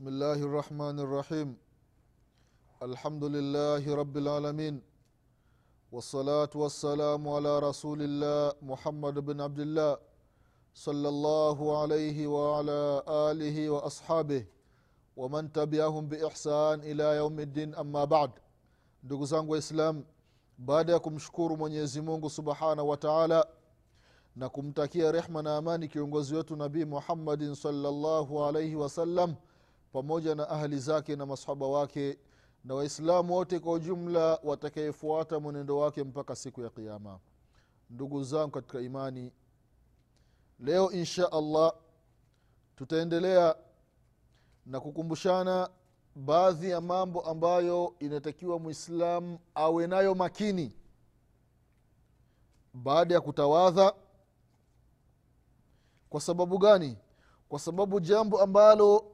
بسم الله الرحمن الرحيم الحمد لله رب العالمين والصلاة والسلام على رسول الله محمد بن عبد الله صلى الله عليه وعلى آله وأصحابه ومن تبعهم بإحسان إلى يوم الدين أما بعد ndugu zangu waislam baada ya kumshukuru mwenyezi mungu subhanahu wa taala na kumtakia rehma na amani kiongozi wetu nabii muhammadin salllahu alaihi wasallam pamoja na ahli zake na masahaba wake na waislamu wote kwa ujumla watakayefuata mwenendo wake mpaka siku ya qiama ndugu zangu katika imani leo insha allah tutaendelea na kukumbushana baadhi ya mambo ambayo inatakiwa mwislamu awe nayo makini baada ya kutawadha. Kwa sababu gani? Kwa sababu jambo ambalo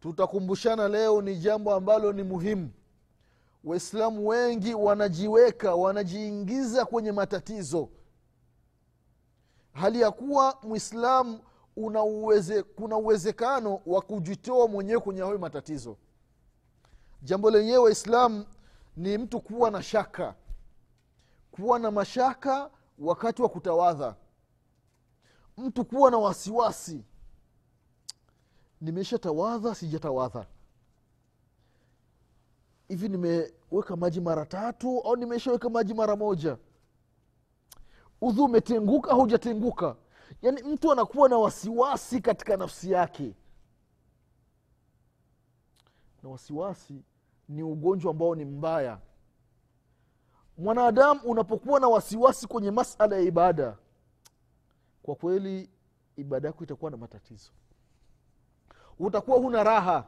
tutakumbushana leo ni jambo ambalo ni muhimu. Waislamu wengi wanajiweka wanajiingiza kwenye matatizo. Hali ya kuwa mwislamu uweze, kuna uwezekano wa kujitoa mwenyewe kwenye hayo matatizo. Jambo lenyewe waislamu ni mtu kuwa na shaka. Kuwa na mashaka wakati wa kutawadha. Mtu kuwa na wasiwasi nimeshatawadha sijatawadha hivi nimeweka maji mara tatu au nimeshaweka maji mara moja? Udhu umetenguka haujatenguka? Yaani mtu anakuwa na wasiwasi katika nafsi yake. Na wasiwasi ni ugonjwa ambao ni mbaya. Mwanadamu unapokuwa na wasiwasi kwenye masala ya ibada kwa kweli ibada yako itakuwa na matatizo utakuwa huna raha.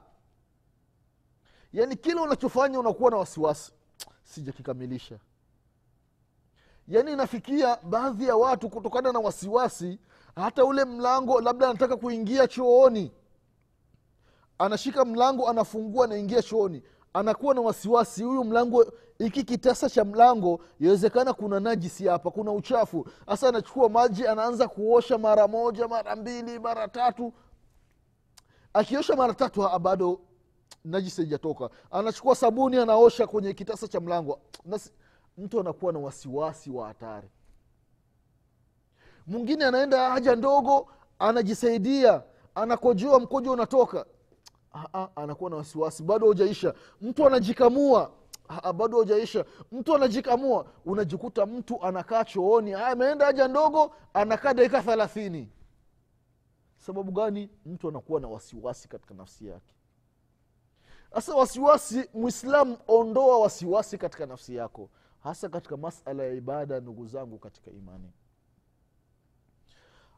Yaani kile unachofanya unakuwa na wasiwasi. Sijakikamilisha. Yaani inafikia baadhi ya watu kutokana na wasiwasi hata ule mlango labda anataka kuingia chooni anashika mlango anafungua anaingia chooni anakuwa na wasiwasi huyu mlango iki kitasa cha mlango yawezekana kuna najisi hapa kuna uchafu. Hasa anachukua maji anaanza kuosha mara moja mara mbili mara tatu akiosha mara tatu ha, bado najisi haijatoka. Anachukua sabuni anaosha kwenye kitasa cha mlango. Mtu anakuwa na wasiwasi wa hatari. Mwingine anaenda haja ndogo anajisaidia anakojoa mkojo unatoka. Aa, anakuwa na wasiwasi. Bado haujaisha mtu anajikamua. Aa, bado haujaisha mtu anajikamua. Unajikuta mtu anakaa chooni. Ameenda haja ndogo anakaa dakika thelathini sababu gani mtu anakuwa na wasiwasi katika nafsi yake? Sasa wasiwasi mwislamu ondoa wasiwasi katika nafsi yako hasa katika masala ya ibada ndugu zangu katika imani.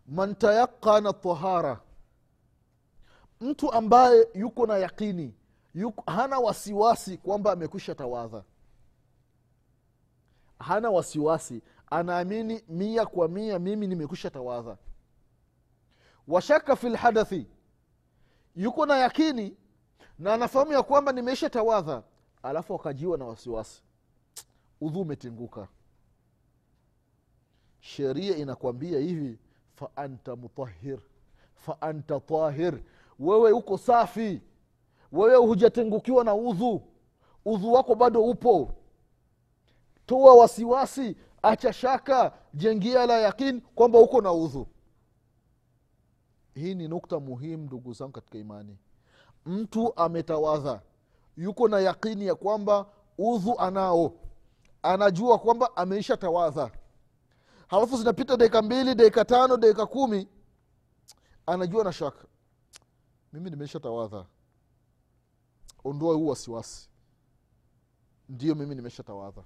Man tayaqana tahara. Mtu ambaye yuko na yaqini yuko, hana wasiwasi kwamba amekwisha tawadha. Hana wasiwasi anaamini mia kwa mia mimi nimekwisha tawadha washaka fi lhadathi yuko na yakini na anafahamu ya kwamba nimeisha tawadha alafu akajiwa na wasiwasi. Udhu umetenguka sheria inakwambia hivi fa anta mutahir fa anta tahir. Wewe uko safi. Wewe hujatengukiwa na udhu. Udhu wako bado upo. Toa wasiwasi acha shaka jengia la yakin kwamba uko na udhu hii ni nukta muhimu ndugu zangu katika imani. Mtu ametawadha yuko na yaqini ya kwamba udhu anao. Anajua kwamba ameisha tawadha. Halafu zinapita dakika mbili dakika tano dakika kumi anajua na shaka. Mimi nimeisha tawadha. Ondoa huu wasiwasi. Ndio mimi nimesha tawadha.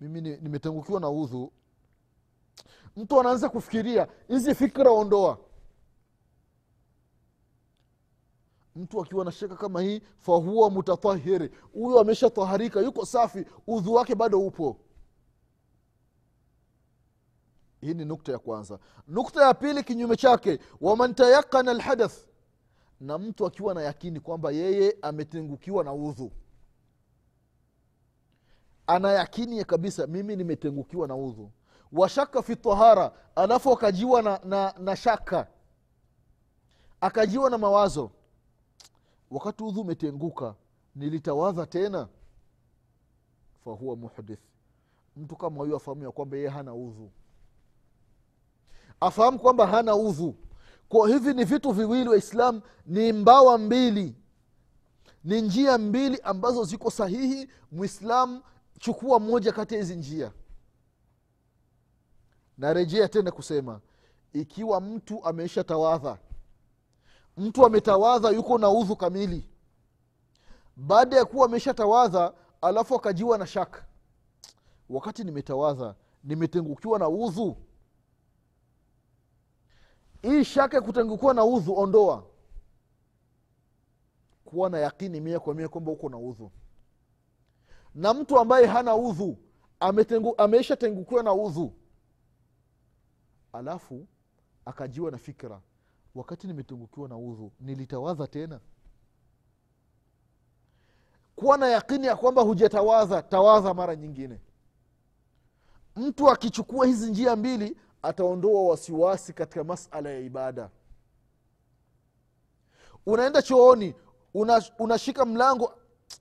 Mimi ni- nimetengukiwa na udhu. Mtu anaanza kufikiria hizi fikra ondoa mtu akiwa na shaka kama hii fahuwa mutatahiri huyo ameshataharika yuko safi udhu wake bado upo. Hii ni nukta ya kwanza. Nukta ya pili kinyume chake. Waman tayakana alhadath. Na mtu akiwa na yakini kwamba yeye ametengukiwa na udhu. Ana yakini ya kabisa mimi nimetengukiwa na udhu. Washaka fi tahara alafu akajiwa na, na, na shaka. Akajiwa na mawazo wakati udhu umetenguka nilitawadha tena? Fahuwa muhdith. Mtu kama huyo afahamu ya kwamba yeye hana udhu. Afahamu kwamba hana udhu. Kwa hivi ni vitu viwili waislam ni mbawa mbili. Ni njia mbili ambazo ziko sahihi mwislam chukua moja kati ya hizi njia. Narejea tena kusema ikiwa mtu ameisha tawadha mtu ametawadha yuko na udhu kamili. Baada ya kuwa ameisha tawadha alafu akajiwa na shaka. Wakati nimetawadha nimetengukiwa na udhu. Hii shaka ya kutengukiwa na udhu ondoa. Kuwa na yakini mia kwa mia kwamba uko na udhu. Na mtu ambaye hana udhu ametengu, ameisha tengukiwa na udhu. Alafu akajiwa na fikra wakati nimetungukiwa na udhu nilitawadha tena? Kuwa na yakini ya kwamba hujatawadha tawadha mara nyingine. Mtu akichukua hizi njia mbili ataondoa wasiwasi katika masala ya ibada. Unaenda chooni unashika una mlango.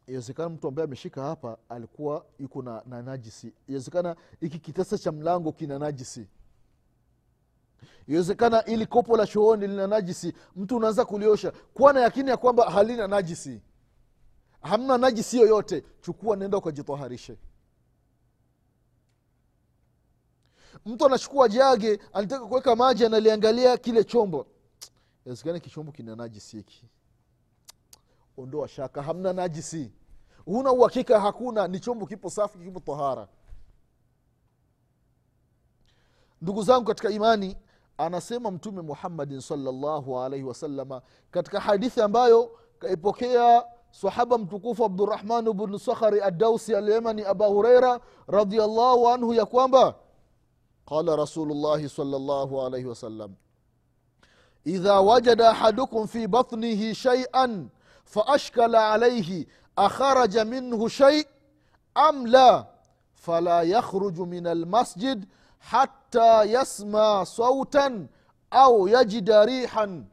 Iwezekana mtu ambaye ameshika hapa alikuwa yuko na, na najisi. Iwezekana hiki kitasa cha mlango kina najisi iwezekana ili kopo la chooni lina najisi mtu unaanza kuliosha kuwa na yakini ya kwamba halina najisi. Hamna najisi yoyote chukua nenda ukajitoharishe mtu anachukua jage anataka kuweka maji analiangalia kile chombo. Wezekana kichombo kina najisi hiki. Ondoa shaka hamna najisi. Huna uhakika hakuna ni chombo kipo safi kipo tahara ndugu zangu katika imani anasema mtume muhammadin salllahu alaihi wasalama katika hadithi ambayo kaipokea sahaba mtukufu abdurahman bnu sakhari adausi alyamani aba hureira radiallahu anhu ya kwamba qala rasulullahi salllahu alaihi wasallam idha wajada ahadukum fi batnihi shaian faashkala alaihi akharaja minhu shai am la fala yakhruju min almasjid hata yasma sautan au yajida rihan.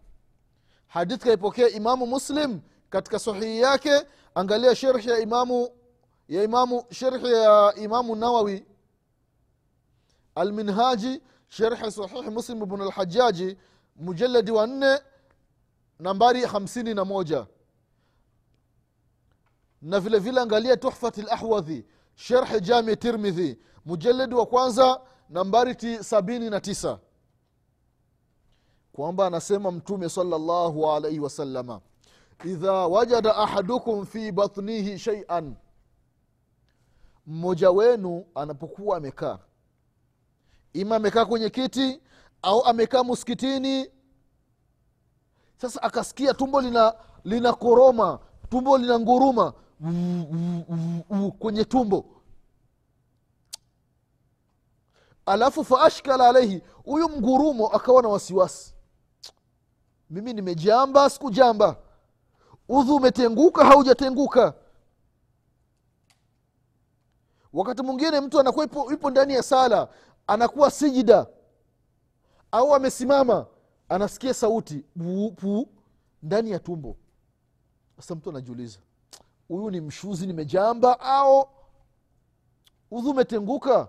Hadithi kaipokea imamu muslim katika sahihi yake. Angalia sherhi ya imamu ya imamu sherhi ya imamu nawawi. Alminhaji sherhi sahihi muslim bnu alhajaji mujaladi wa nne nambari hamsini na moja. Na vile angalia tuhfati lahwadhi sherhi jami tirmidhi mujaladi wa kwanza nambari sabini na tisa. Kwamba anasema mtume salllahu alaihi wasalama idha wajada ahadukum fi batnihi shaian mmoja wenu anapokuwa amekaa ima amekaa kwenye kiti au amekaa muskitini sasa akasikia tumbo lina lina koroma tumbo lina nguruma kwenye tumbo alafu faashkala alaihi huyu mgurumo akawa na wasiwasi. Mimi nimejamba sikujamba. Udhu umetenguka haujatenguka. Wakati mwingine mtu anakuwa ipo, ipo ndani ya sala anakuwa sijida au amesimama anasikia sauti puu, ndani ya tumbo. Sasa mtu anajiuliza huyu ni mshuzi nimejamba au udhu umetenguka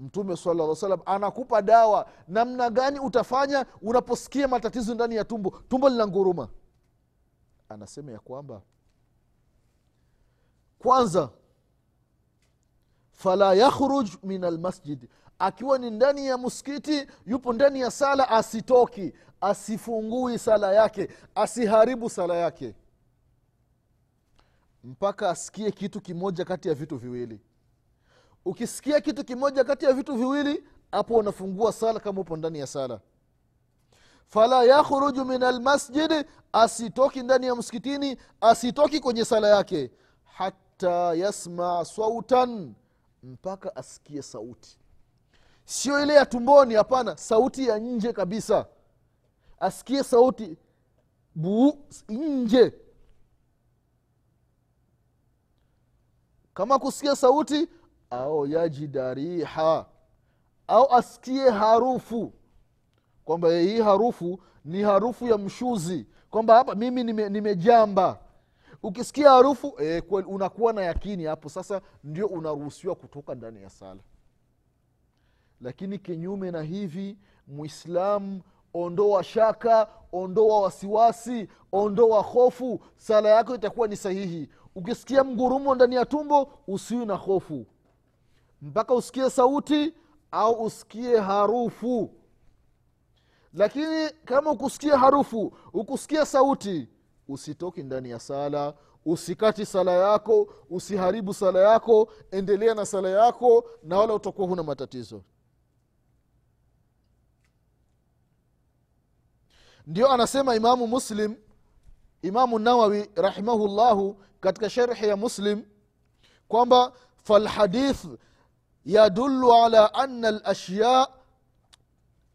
mtume sala salam anakupa dawa namna gani utafanya unaposikia matatizo ndani ya tumbo. Tumbo lina nguruma. Anasema ya kwamba kwanza fala yakhruj min almasjid. Akiwa ni ndani ya msikiti yupo ndani ya sala asitoki asifungui sala yake asiharibu sala yake mpaka asikie kitu kimoja kati ya vitu viwili ukisikia kitu kimoja kati ya vitu viwili hapo unafungua sala kama upo ndani ya sala. Fala yakhruju min almasjidi asitoki ndani ya msikitini asitoki kwenye sala yake. Hata yasmaa sautan mpaka asikie sauti. Sio ile ya tumboni hapana sauti ya nje kabisa. Asikie sauti buu nje. Kama kusikia sauti au yajida riha au asikie harufu kwamba hii harufu ni harufu ya mshuzi kwamba hapa mimi nime- nimejamba. Ukisikia harufu kweli unakuwa na yakini hapo sasa ndio unaruhusiwa kutoka ndani ya sala. Lakini kinyume na hivi mwislamu ondoa shaka ondoa wasiwasi ondoa hofu sala yako itakuwa ni sahihi. Ukisikia mgurumo ndani ya tumbo usiwi na hofu mpaka usikie sauti au usikie harufu. Lakini kama ukusikia harufu ukusikia sauti usitoki ndani ya sala usikati sala yako usiharibu sala yako endelea na sala yako na wala utakuwa huna matatizo. Ndio anasema imamu muslim imamu nawawi rahimahullahu katika sharhi ya muslim kwamba falhadith yadulu ala ana lashya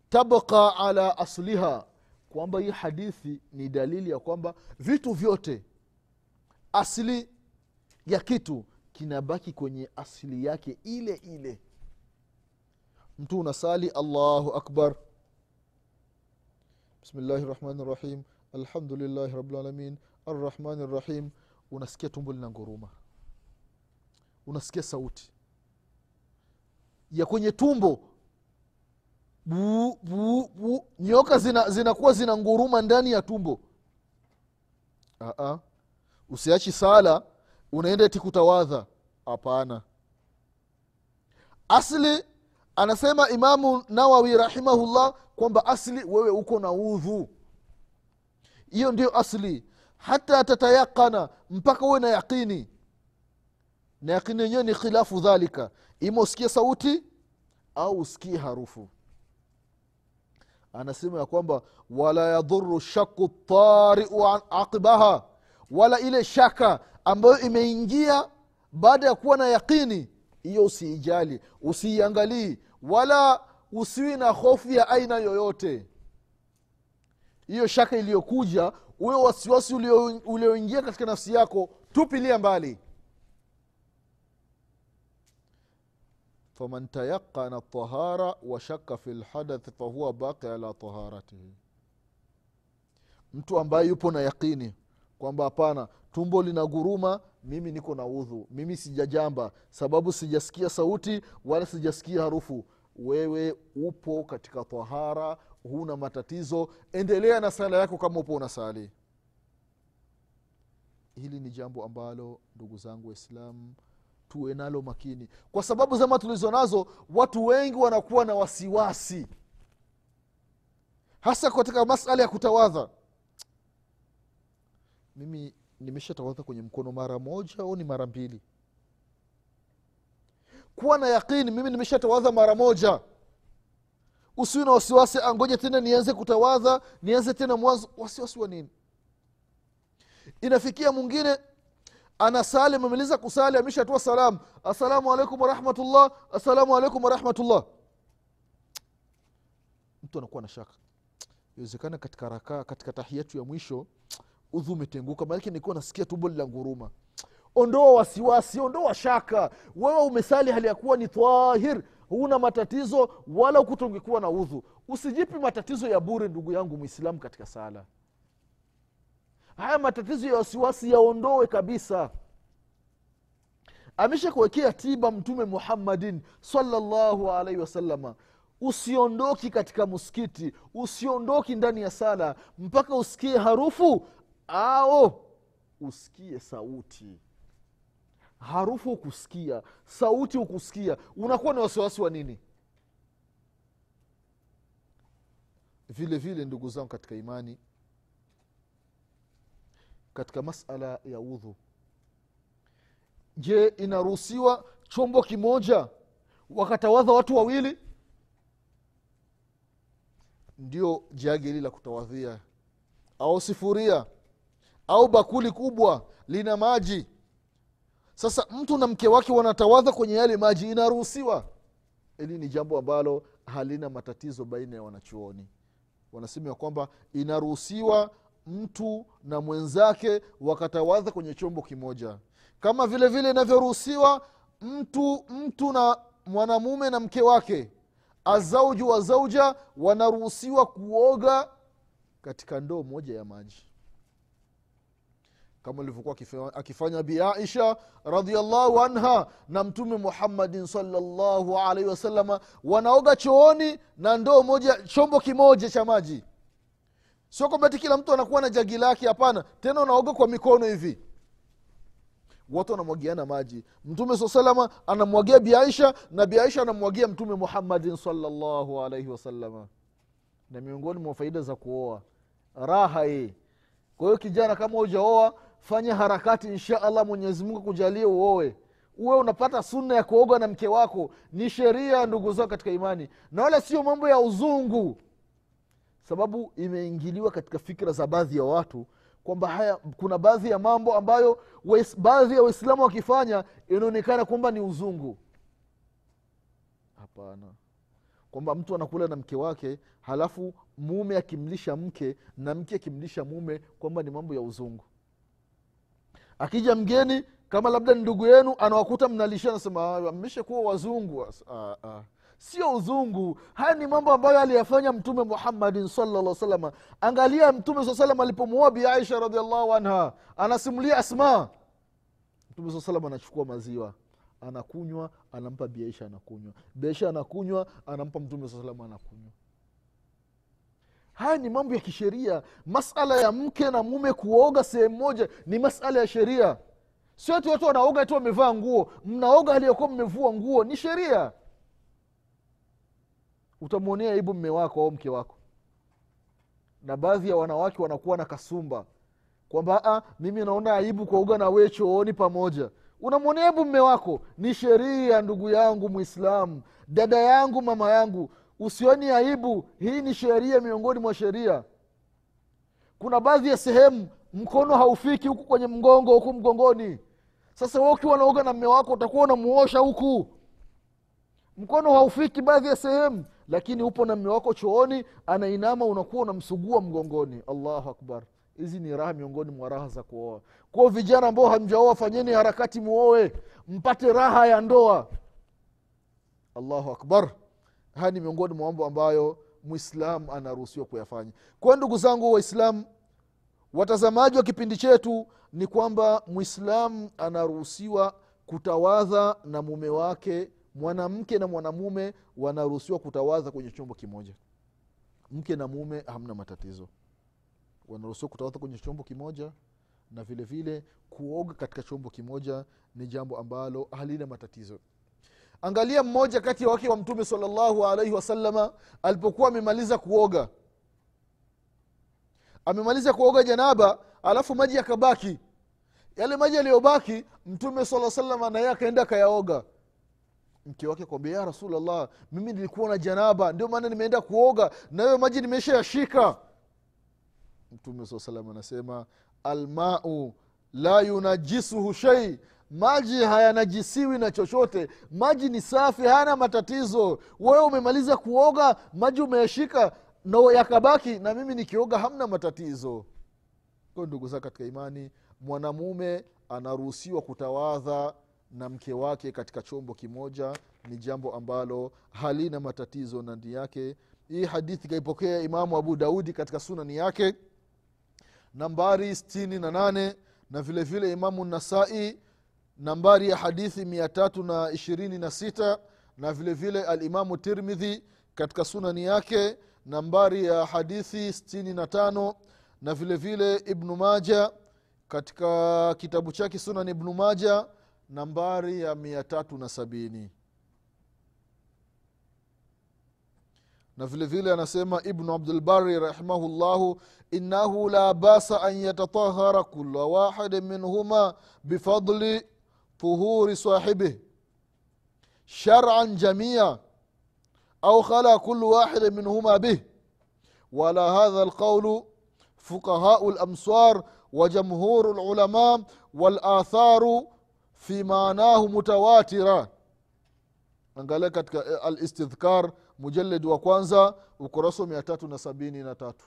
tabqa ala asliha. Kwamba hii hadithi ni dalili ya kwamba vitu vyote asili ya kitu kinabaki kwenye asili yake ile ile. Mtu unasali allahu akbar. Bismillahi rahmani rahim. Alhamdulillahi rabilalamin arrahmani rahim. Unasikia tumbo lina nguruma. Unasikia sauti ya kwenye tumbo. Buu buu buu nyoka zinakuwa zina zina nguruma ndani ya tumbo. Aa, usiachi sala unaenda ti kutawadha. Hapana. Asli anasema imamu nawawi rahimahullah kwamba asli wewe uko na udhu. Hiyo ndio asli. Hata tatayakana mpaka uwe na yaqini na yakini yenyewe ni khilafu dhalika. Ima usikie sauti au usikie harufu. Anasema ya kwamba wala yadhuru shaku tariu aqibaha. Wala ile shaka ambayo imeingia baada ya kuwa na yaqini hiyo usiijali usiiangalii wala usiwi na hofu ya aina yoyote. Hiyo shaka iliyokuja huyo wasiwasi ulioingia katika nafsi yako tupilia mbali faman tayaqana tahara wa shaka fi lhadath fahuwa baqi ala taharatihi. Mtu ambaye yupo na yaqini kwamba hapana tumbo lina guruma mimi niko na udhu mimi sijajamba sababu sijasikia sauti wala sijasikia harufu. Wewe upo katika tahara huna matatizo endelea na sala yako kama upo unasali. Hili ni jambo ambalo ndugu zangu waislamu tuwe nalo makini. Kwa sababu zama tulizo nazo watu wengi wanakuwa na wasiwasi. Hasa katika masala ya kutawadha. Mimi nimeshatawadha kwenye mkono mara moja au ni mara mbili? Kuwa na yaqini mimi nimeshatawadha mara moja. Usiwi na wasiwasi angoja tena nianze kutawadha nianze tena mwanzo. Wasiwasi wa nini? Inafikia mwingine anasali amemaliza kusali ameshatoa salamu. Assalamu alaikum warahmatullah assalamu alaikum warahmatullah mtu anakuwa na shaka. Iwezekana katika rakaa katika tahiyatu ya mwisho udhu umetenguka. Maanake nikuwa nasikia tumbo nguruma. Ondoa wasiwasi ondoa shaka. Wewe umesali hali ya kuwa ni tahir huna matatizo wala ukutongekuwa na udhu. Usijipi matatizo ya bure ndugu yangu mwislamu katika sala haya matatizo ya wasiwasi yaondoe kabisa. Amesha kuwekea tiba mtume muhammadin salllahu alaihi wasalama usiondoki katika muskiti usiondoki ndani ya sala mpaka usikie harufu ao usikie sauti. Harufu ukusikia sauti ukusikia. Unakuwa na wasiwasi wa nini? Vile vile ndugu zangu katika imani katika masala ya udhu je inaruhusiwa chombo kimoja wakatawadha watu wawili? Ndio jagi hili la kutawadhia. Au sifuria au bakuli kubwa lina maji. Sasa mtu na mke wake wanatawadha kwenye yale maji inaruhusiwa? Hili ni jambo ambalo halina matatizo baina ya wanachuoni. Wanasema ya kwamba inaruhusiwa mtu na mwenzake wakatawadha kwenye chombo kimoja. Kama vile vile inavyoruhusiwa mtu mtu na mwanamume na mke wake. Azauju wa zauja wanaruhusiwa kuoga katika ndoo moja ya maji. Kama ilivyokuwa akifanya bi aisha radiallahu anha na mtume muhammadin salllahu alaihi wasalama wanaoga chooni na ndoo moja chombo kimoja cha maji sio kwamba ti kila mtu anakuwa na jagi lake hapana. Tena unaoga kwa mikono hivi. Watu wanamwagiana maji. Mtume saa salama anamwagia biaisha na biaisha anamwagia mtume muhammadin salllahu alaihi wasalama na miongoni mwa faida za kuoa raha hii. Kwa hiyo kijana kama ujaoa fanya harakati insha allah mwenyezimungu kujalie uoe. Uwe unapata sunna ya kuoga na mke wako. Ni sheria ndugu zao katika imani. Na wala sio mambo ya uzungu sababu imeingiliwa katika fikra za baadhi ya watu kwamba haya kuna baadhi ya mambo ambayo baadhi ya waislamu wakifanya inaonekana kwamba ni uzungu. Hapana. Kwamba mtu anakula na mke wake halafu mume akimlisha mke na mke akimlisha mume kwamba ni mambo ya uzungu. Akija mgeni kama labda ni ndugu yenu anawakuta mnalisha anasema mmeshakuwa wazungu. Ah, ah. Sio uzungu. Haya ni mambo ambayo aliyafanya mtume muhammadin salalla salama angalia mtume saa salam alipomuoa bi aisha radiallahu anha anasimulia asma. Mtume saa salam anachukua maziwa anakunywa anampa biaisha anakunywa. Biaisha anakunywa anampa mtume saa salam anakunywa. Haya ni mambo ya kisheria. Masala ya mke na mume kuoga sehemu moja ni masala ya sheria. Sio tu watu wanaoga tu wamevaa nguo. Mnaoga aliyokuwa mmevua nguo ni sheria utamwonea aibu mme wako au mke wako. Na baadhi ya wanawake wanakuwa na kasumba kwamba "Ah, mimi naona aibu kuoga na wee pamoja. Unamwonea aibu mme wako ni sheria ndugu yangu mwislamu dada yangu mama yangu. Usioni aibu hii ni sheria miongoni mwa sheria. Kuna baadhi ya sehemu mkono haufiki huku kwenye mgongo huku mgongoni. Sasa we ukiwa naoga na mme wako utakuwa unamuosha huku. Mkono haufiki baadhi ya sehemu lakini upo na mme wako chooni anainama unakuwa unamsugua mgongoni. Allahu akbar. Hizi ni raha miongoni mwa raha za kuoa. Kwao vijana ambao hamjaoa fanyeni harakati muoe mpate raha ya ndoa. Allahu akbar. Haya ni miongoni mwa mambo ambayo mwislam anaruhusiwa kuyafanya. Kwa ndugu zangu waislamu watazamaji wa kipindi chetu ni kwamba mwislam anaruhusiwa kutawadha na mume wake mwanamke na mwanamume wanaruhusiwa kutawadha kwenye chombo kimoja. Mke na mume hamna matatizo. Wanaruhusiwa kutawadha kwenye chombo kimoja na vile vile kuoga katika chombo kimoja ni jambo ambalo halina matatizo. Angalia mmoja kati ya wake wa mtume salllahu alaihi wasalama alipokuwa amemaliza kuoga. Amemaliza kuoga janaba alafu maji yakabaki. Yale maji yaliyobaki mtume saa salama naye akaenda akayaoga mke wake kwambia ya rasulllah mimi nilikuwa na janaba ndio maana nimeenda kuoga na hiyo maji nimesha yashika mtume saa salam anasema almau la yunajisuhu shei maji hayanajisiwi na chochote. Maji ni safi hayana matatizo. Wewe umemaliza kuoga maji umeyashika na yakabaki na mimi nikioga hamna matatizo. Kwayo ndugu zake katika imani mwanamume anaruhusiwa kutawadha na mke wake katika chombo kimoja ni jambo ambalo halina matatizo ndani yake. Hii hadithi kaipokea imamu abu daudi katika sunani yake nambari stini na na vile vile imamu nasai nambari ya hadithi mia tatu na ishirini na na vile vile alimamu tirmidhi katika sunani yake nambari ya hadithi stini na tano na vile vile ibnu maja katika kitabu chake sunan ibnu maja nambari ya mia tatu na sabini. Na vile vile anasema ibnu abdulbari rahimahullahu innahu la basa an yatatahara kula wahidi minhuma bifadli tuhuri sahibih sharan jamia au khala kulu wahidi minhuma bih wala hadha lqaulu fuqahau wa jamhuru lulama walatharu fi maanahu mutawatira. Angalia katika alistidhkar mujaledi wa kwanza ukurasa wa mia tatu na sabini na tatu.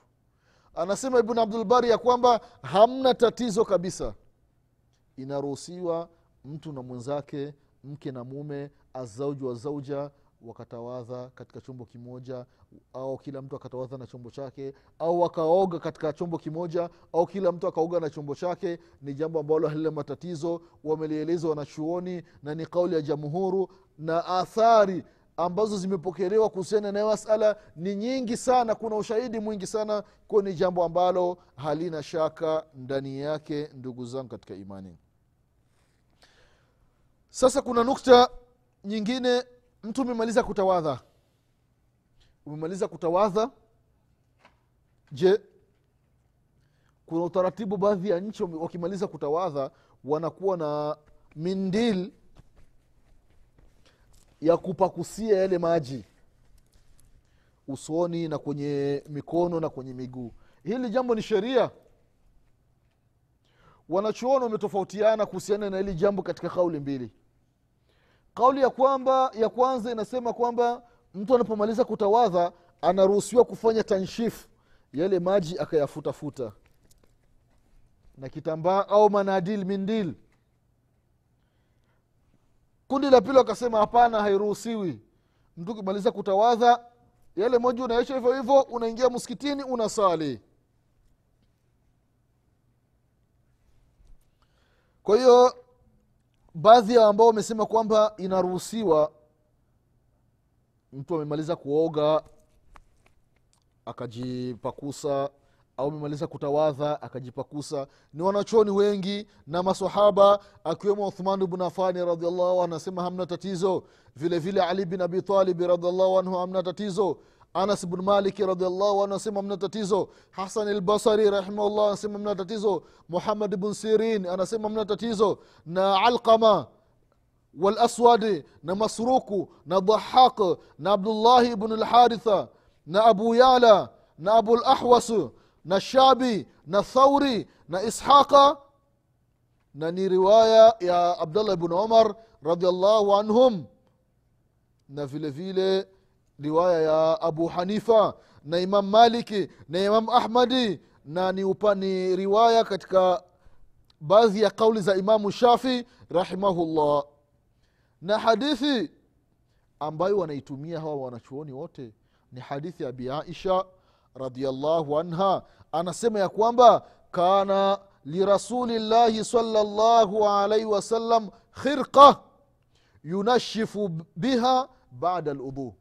Anasema ibn abdulbari ya kwamba hamna tatizo kabisa. Inaruhusiwa mtu na mwenzake mke na mume azauju wa zauja wakatawadha katika chombo kimoja au kila mtu akatawadha na chombo chake au wakaoga katika chombo kimoja au kila mtu akaoga na chombo chake ni jambo ambalo halina matatizo wamelieleza wanachuoni na ni kauli ya jamhuru. Na athari ambazo zimepokelewa kuhusiana nayo masala ni nyingi sana kuna ushahidi mwingi sana kuwa ni jambo ambalo halina shaka ndani yake ndugu zangu katika imani. Sasa kuna nukta nyingine mtu umemaliza kutawadha. Umemaliza kutawadha. Je kuna utaratibu baadhi ya nchi wakimaliza kutawadha wanakuwa na mindil ya kupakusia yale maji usoni na kwenye mikono na kwenye miguu. Hili jambo ni sheria. Wanachuoni wametofautiana kuhusiana na hili jambo katika kauli mbili kauli ya kwamba ya kwanza inasema kwamba mtu anapomaliza kutawadha anaruhusiwa kufanya tanshifu yale maji akayafutafuta. Na kitambaa au manadil mindil. Kundi la pili wakasema hapana hairuhusiwi. Mtu ukimaliza kutawadha yale moja unaisha hivyo hivyo unaingia msikitini unasali. Kwa hiyo baadhi ya ambao wamesema kwamba inaruhusiwa mtu amemaliza kuoga akajipakusa au amemaliza kutawadha akajipakusa. Ni wanachoni wengi na masahaba akiwemo uthman bnu afani radiallahu anhu anasema hamna tatizo. Vile vile ali bin abitalibi radiallahu anhu hamna tatizo anas bnu maliki radiallahu anhu anasema mna tatizo. Hasan albasari rahimahullah anasema mna tatizo. Muhamad bn sirin anasema mna tatizo. Na alqama walaswadi na masruku na dhahaq na abdullahi bnu lharitha na abu yala na abu lahwas na shabi na thauri na ishaqa na ni riwaya ya abdullah bnu umar radiallahu anhum. Na vile vile riwaya ya abu hanifa na imam maliki na imam ahmadi na ni upani riwaya katika baadhi ya kauli za imamu shafi rahimahullah. Na hadithi ambayo wanaitumia hawa wanachuoni wote ni hadithi ya abi aisha radiallahu anha. Anasema ya kwamba kana lirasulillahi salllahu alaihi wasallam khirqa yunashifu biha bada ludhu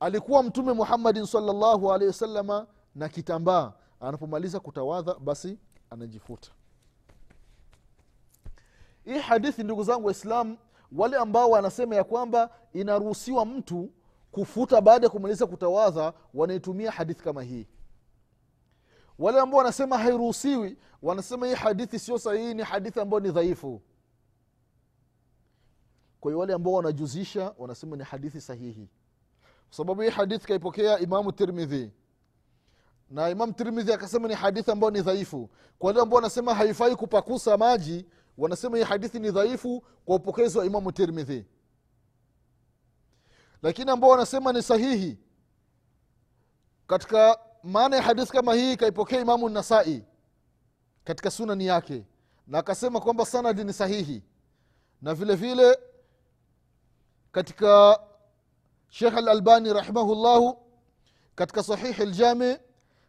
alikuwa mtume muhammadin salllahu alehi wasalama na kitambaa. Anapomaliza kutawadha basi anajifuta. Hii hadithi ndugu zangu waislam wale ambao wanasema ya kwamba inaruhusiwa mtu kufuta baada ya kumaliza kutawadha wanaitumia hadithi kama hii. Wale ambao wanasema hairuhusiwi wanasema hii hadithi sio sahihi ni hadithi ambayo ni dhaifu. Kwa hiyo wale ambao wanajuzisha wanasema ni hadithi sahihi kwa sababu hii hadithi kaipokea imamu tirmidhi. Na imamu tirmidhi akasema ni hadithi ambayo ni dhaifu. Kwa wale ambao wanasema haifai kupakusa maji wanasema hii hadithi ni dhaifu kwa upokezi wa imamu tirmidhi. Lakini ambao wanasema ni sahihi katika maana ya hadithi kama hii kaipokea imamu nasai katika sunani yake. Na akasema kwamba sanadi ni sahihi. Na vile vile katika shekh alalbani rahimahullahu katika sahihi ljami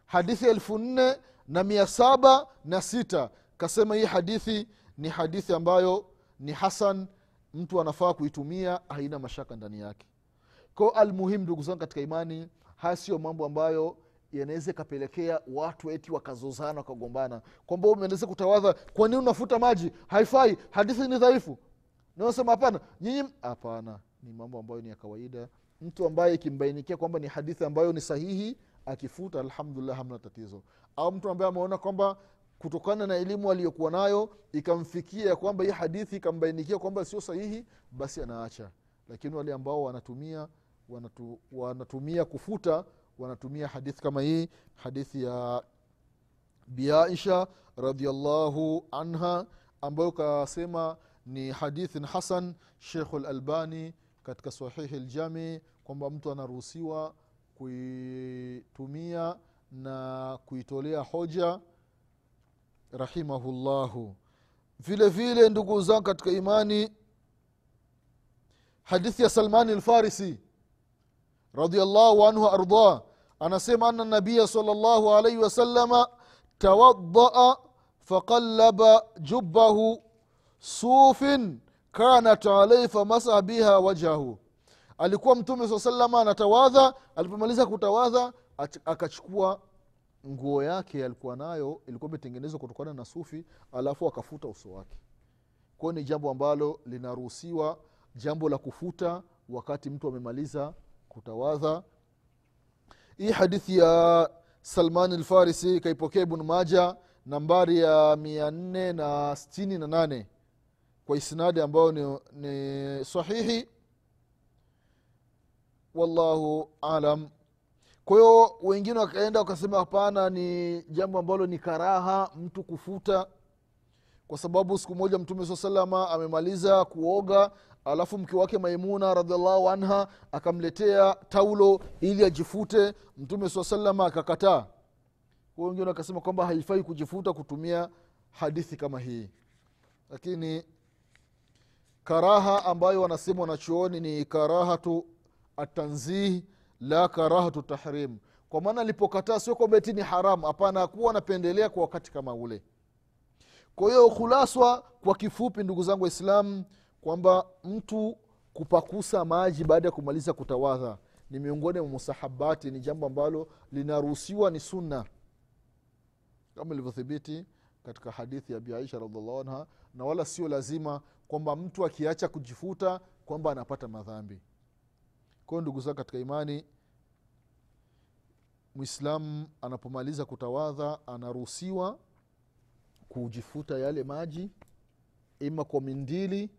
hadithi elfu nne na mia saba na sita kasema hii hadithi ni hadithi ambayo ni hasan mtu anafaa kuitumia haina mashaka ndani yake. Ko almuhimu ndugu zangu katika imani haya sio mambo ambayo yanaweza ikapelekea watu eti wakazozana wakagombana. Kwamba umeendeza kutawadha kwa nini unafuta maji? Haifai. Hadithi ni dhaifu. Nasema hapana. Nyinyi hapana. Ni mambo ambayo ni ya kawaida mtu ambaye ikimbainikia kwamba ni hadithi ambayo ni sahihi akifuta alhamdulillah hamna tatizo. Au mtu ambaye ameona kwamba kutokana na elimu aliyokuwa nayo ikamfikia ya kwamba hii hadithi ikambainikia kwamba sio sahihi basi anaacha. Lakini wale ambao wanatumia wanatu, wanatumia kufuta wanatumia hadithi kama hii hadithi ya biaisha radiallahu anha ambayo kasema ni hadithin hasan shekhu lalbani katika sahihi ljami kwamba mtu anaruhusiwa kuitumia na kuitolea hoja rahimahullahu. Vile vile ndugu zangu katika imani hadithi ya salmani lfarisi radiallahu anhu ardah anasema ana nabiya salllahu alaihi wasalama tawadaa faqalaba jubbahu sufin kanat alaihi famasaha biha wajhahu alikuwa mtume saa salama anatawadha alipomaliza kutawadha akachukua nguo yake alikuwa nayo ilikuwa imetengenezwa kutokana na sufi alafu akafuta uso wake. Kwao ni jambo ambalo linaruhusiwa jambo la kufuta wakati mtu amemaliza kutawadha. Hii hadithi ya salman lfarisi ikaipokea ibnu maja nambari ya mia nne na sitini na nane kwa isnadi ambayo ni, ni sahihi wallahu alam. Kwa hiyo wengine wakaenda wakasema hapana ni jambo ambalo ni karaha mtu kufuta. Kwa sababu siku moja mtume saa salama amemaliza kuoga alafu mke wake maimuna radiallahu anha akamletea taulo ili ajifute. Mtume saa salama akakataa. Kwa wengine wakasema kwamba haifai kujifuta kutumia hadithi kama hii. Lakini karaha ambayo wanasema wanachuoni ni karahatu atanzih la karahatu tahrim. Kwa maana alipokataa sio kwamba eti ni haramu hapana akuwa anapendelea kwa wakati kama ule. Kwa hiyo khulaswa kwa kifupi ndugu zangu waislamu kwamba mtu kupakusa maji baada ya kumaliza kutawadha ni miongoni mwa musahabati ni jambo ambalo linaruhusiwa ni sunna. Kama ilivyothibiti katika hadithi ya biaisha radiallahu anha na wala sio lazima kwamba mtu akiacha kujifuta kwamba anapata madhambi kwayo ndugu zangu katika imani mwislamu anapomaliza kutawadha anaruhusiwa kujifuta yale maji ima kwa mindili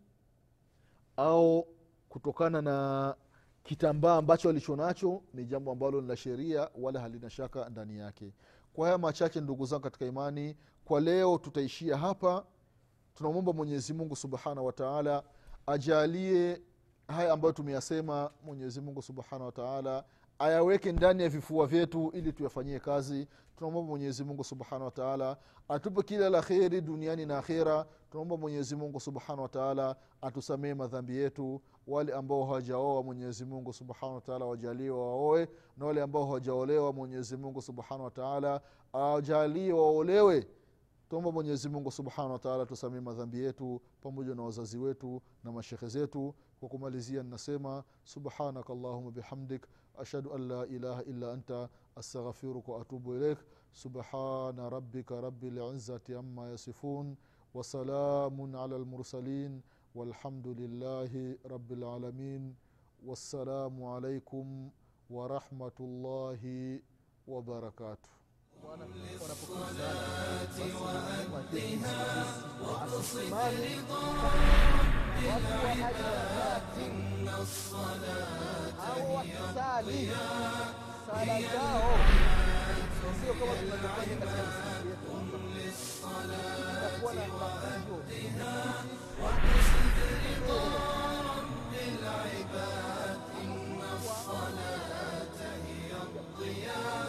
au kutokana na kitambaa ambacho alicho nacho ni jambo ambalo ni la sheria wala halina shaka ndani yake. Kwa haya machache ndugu zangu katika imani kwa leo tutaishia hapa. Tunamwomba mwenyezi mungu subhanahu wataala ajalie haya ambayo tumeyasema mwenyezi mungu subhanahu wataala ayaweke ndani ya vifua vyetu ili tuyafanyie kazi. Tunaomba mwenyezi mungu subhanahu wataala atupe kila la kheri duniani na akhira tunaomba mwenyezi mungu subhanahu wataala atusamee madhambi yetu. Wale ambao hawajaoa mwenyezi mungu subhanahu wataala wajalie waoe na wale ambao hawajaolewa mwenyezi mungu subhanahu wataala awajalie waolewe tuomba mwenyezi mungu subhanahu wataala tusamee madhambi yetu pamoja na wazazi wetu na mashekhe zetu. Kwa kumalizia ninasema subhanaka allahuma bihamdik ashhadu an la ilaha illa anta astaghfiruka waatubu ilaik subhana rabika rabi lizati ama yasifun wasalamun ala lmursalin وأدها واقصد رضا رب العباد إن الصلاة هي الضياء هي الحياة قم للصلاة وأدها واقصد رضا رب العباد إن الصلاة هي الضياء